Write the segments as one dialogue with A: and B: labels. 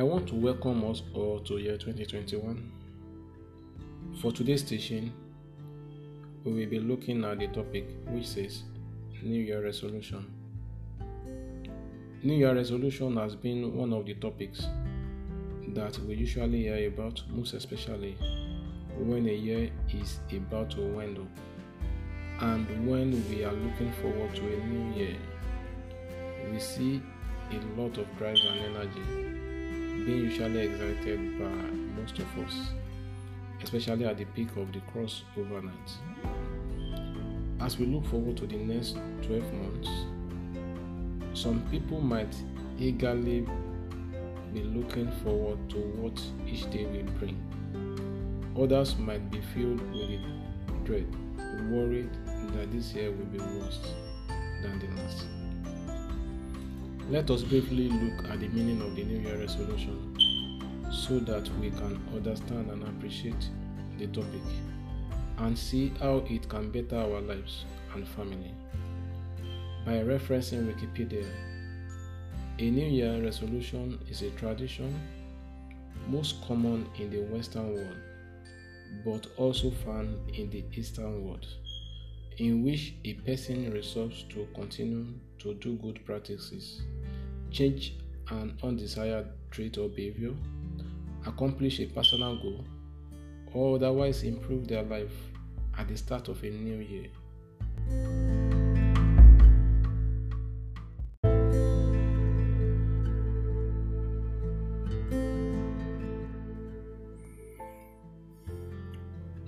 A: I want to welcome us all to year 2021. For today's station, we will be looking at the topic which says New Year Resolution. New Year Resolution has been one of the topics that we usually hear about, most especially when a year is about to wind up and when we are looking forward to a new year. We see a lot of drive and energy being usually excited by most of us, especially at the peak of the crossover night. As we look forward to the next 12 months, some people might eagerly be looking forward to what each day will bring. Others might be filled with dread, worried that this year will be worse than the last. Let us briefly look at the meaning of the New Year resolution so that we can understand and appreciate the topic and see how it can better our lives and family. By referencing Wikipedia, a New Year resolution is a tradition most common in the Western world but also found in the Eastern world, in which a person resolves to continue to do good practices change an undesired trait or behavior, accomplish a personal goal, or otherwise improve their life at the start of a new year.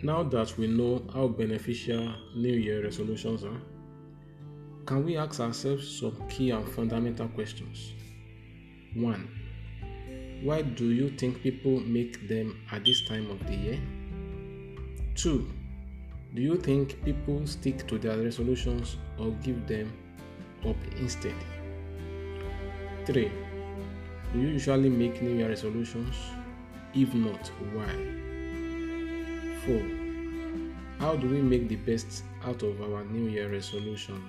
A: Now that we know how beneficial New Year resolutions are, can we ask ourselves some key and fundamental questions? 1. Why do you think people make them at this time of the year? 2. Do you think people stick to their resolutions or give them up instead? 3. Do you usually make New Year resolutions? If not, why? 4. How do we make the best out of our New Year resolution?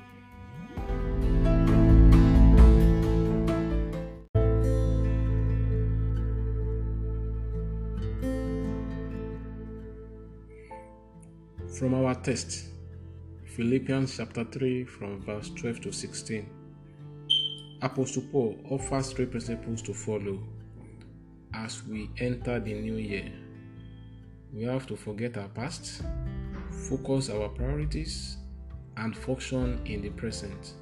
A: From our text, Philippians chapter 3, from verse 12 to 16, Apostle Paul offers three principles to follow as we enter the new year. We have to forget our past, focus our priorities, and function in the present.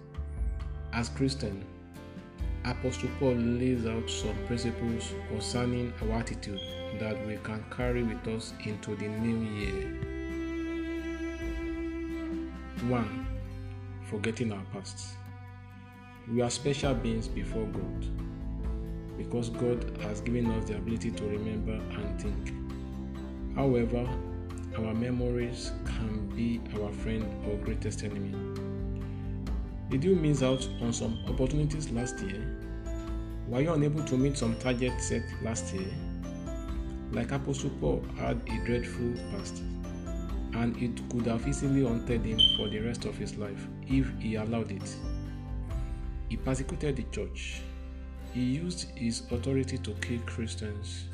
A: As Christian, Apostle Paul lays out some principles concerning our attitude that we can carry with us into the new year. 1. Forgetting our past. We are special beings before God because God has given us the ability to remember and think. However, our memories can be our friend or greatest enemy. Did you miss out on some opportunities last year? Were you unable to meet some targets set last year? Like Apostle Paul had a dreadful past, and it could have easily haunted him for the rest of his life if he allowed it. He persecuted the church. He used his authority to kill Christians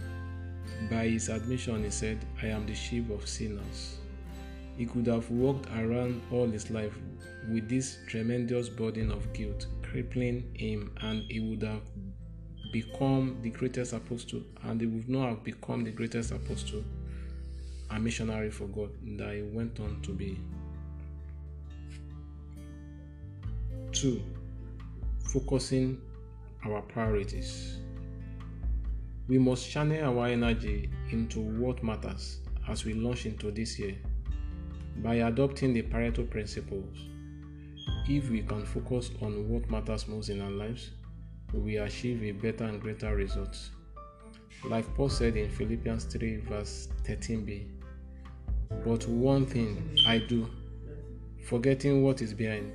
A: by his admission, he said, I am the sheep of sinners. He could have walked around all his life with this tremendous burden of guilt crippling him, and he would have become the greatest apostle, and he would not have become the greatest apostle and missionary for God that he went on to be. 2. Focusing our priorities. We must channel our energy into what matters as we launch into this year by adopting the Pareto principles. If we can focus on what matters most in our lives, we achieve a better and greater results. Like Paul said in Philippians 3, verse 13b, But one thing I do, forgetting what is behind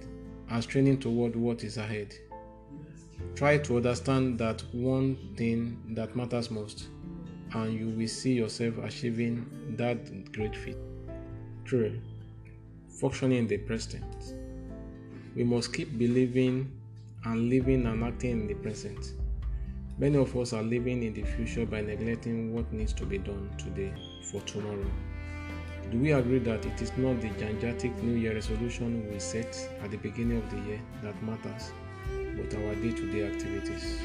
A: and straining toward what is ahead. Try to understand that one thing that matters most, and you will see yourself achieving that great feat. 3. Functioning in the present. We must keep believing and living and acting in the present. Many of us are living in the future by neglecting what needs to be done today for tomorrow. Do we agree that it is not the gigantic New Year resolution we set at the beginning of the year that matters, but our day to day activities?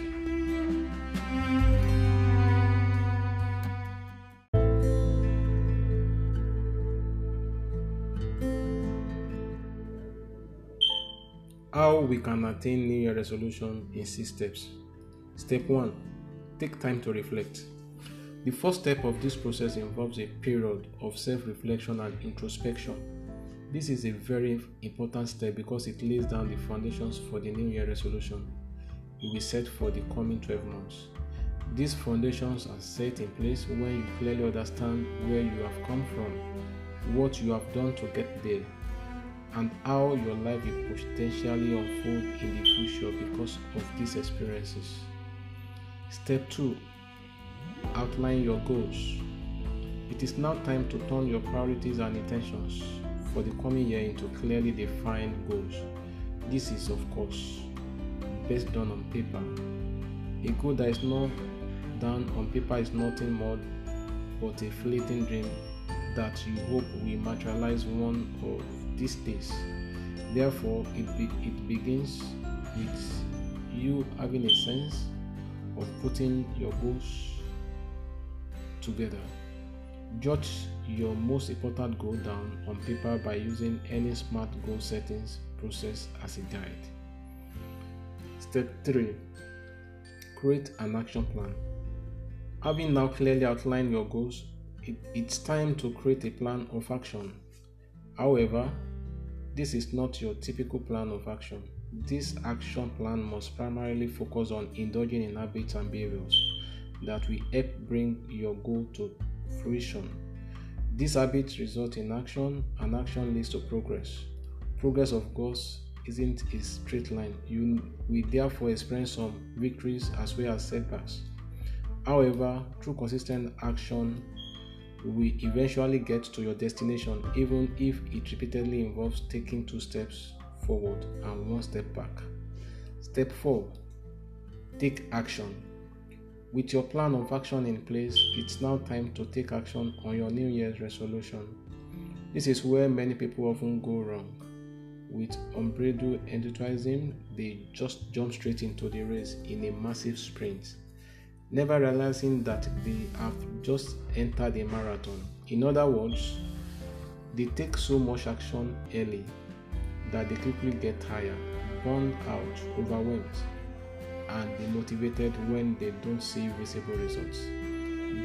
A: How we can attain New Year resolution in six steps. Step 1 Take time to reflect. The first step of this process involves a period of self reflection and introspection. This is a very important step because it lays down the foundations for the New Year resolution you will set for the coming 12 months. These foundations are set in place when you clearly understand where you have come from, what you have done to get there, and how your life will potentially unfold in the future because of these experiences. Step 2 Outline your goals. It is now time to turn your priorities and intentions for the coming year into clearly defined goals. This is, of course, best done on paper. A goal that is not done on paper is nothing more but a fleeting dream that you hope will materialize one of these days. Therefore, it, be, it begins with you having a sense of putting your goals together. Jot your most important goal down on paper by using any SMART goal settings process as a guide. Step 3 Create an action plan. Having now clearly outlined your goals, it, it's time to create a plan of action. However, this is not your typical plan of action. This action plan must primarily focus on indulging in habits and behaviors that will help bring your goal to fruition. These habits result in action, and action leads to progress. Progress, of course, isn't a straight line. You will therefore experience some victories as well as setbacks. However, through consistent action, we eventually get to your destination, even if it repeatedly involves taking two steps forward and one step back. Step 4 Take action. With your plan of action in place, it's now time to take action on your New Year's resolution. This is where many people often go wrong. With unbridled enthusiasm, they just jump straight into the race in a massive sprint, never realizing that they have just entered a marathon. In other words, they take so much action early that they quickly get tired, burned out, overwhelmed, and demotivated when they don't see visible results.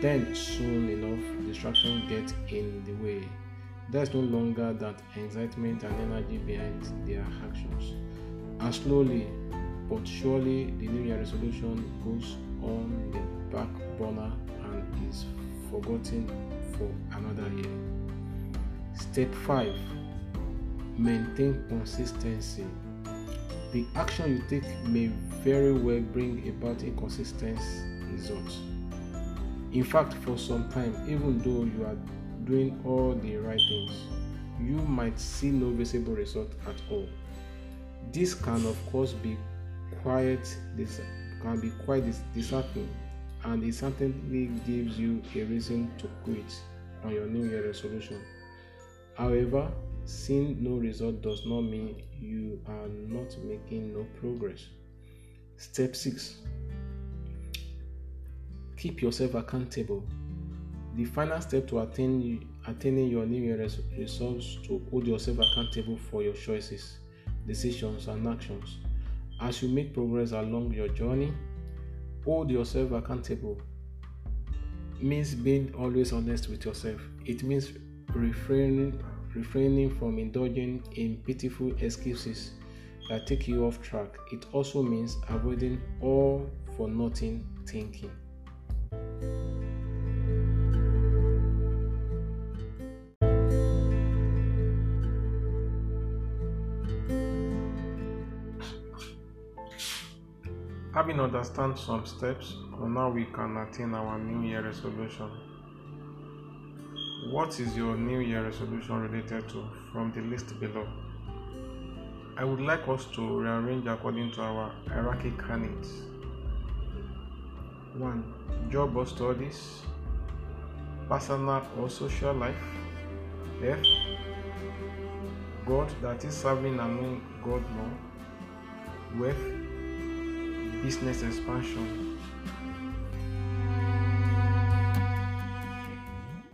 A: Then, soon enough, distraction gets in the way. There's no longer that excitement and energy behind their actions. And slowly but surely, the New Year resolution goes on the back burner and is forgotten for another year. Step 5 Maintain consistency. The action you take may very well bring about inconsistent results. In fact, for some time, even though you are doing all the right things, you might see no visible result at all. This can, of course, be quite this can be quite disheartening, and it certainly gives you a reason to quit on your New Year resolution. However, Seeing no result does not mean you are not making no progress. Step 6 Keep yourself accountable. The final step to attain, attaining your New Year results to hold yourself accountable for your choices, decisions, and actions. As you make progress along your journey, hold yourself accountable. Means being always honest with yourself. It means refraining refraining from indulging in pitiful excuses that take you off track. It also means avoiding all for nothing thinking. Having understand some steps on how we can attain our New Year resolution what is your New Year resolution related to from the list below? I would like us to rearrange according to our Iraqi needs. 1. Job or studies, personal or social life, F. God that is serving and knowing God more, wealth, business expansion,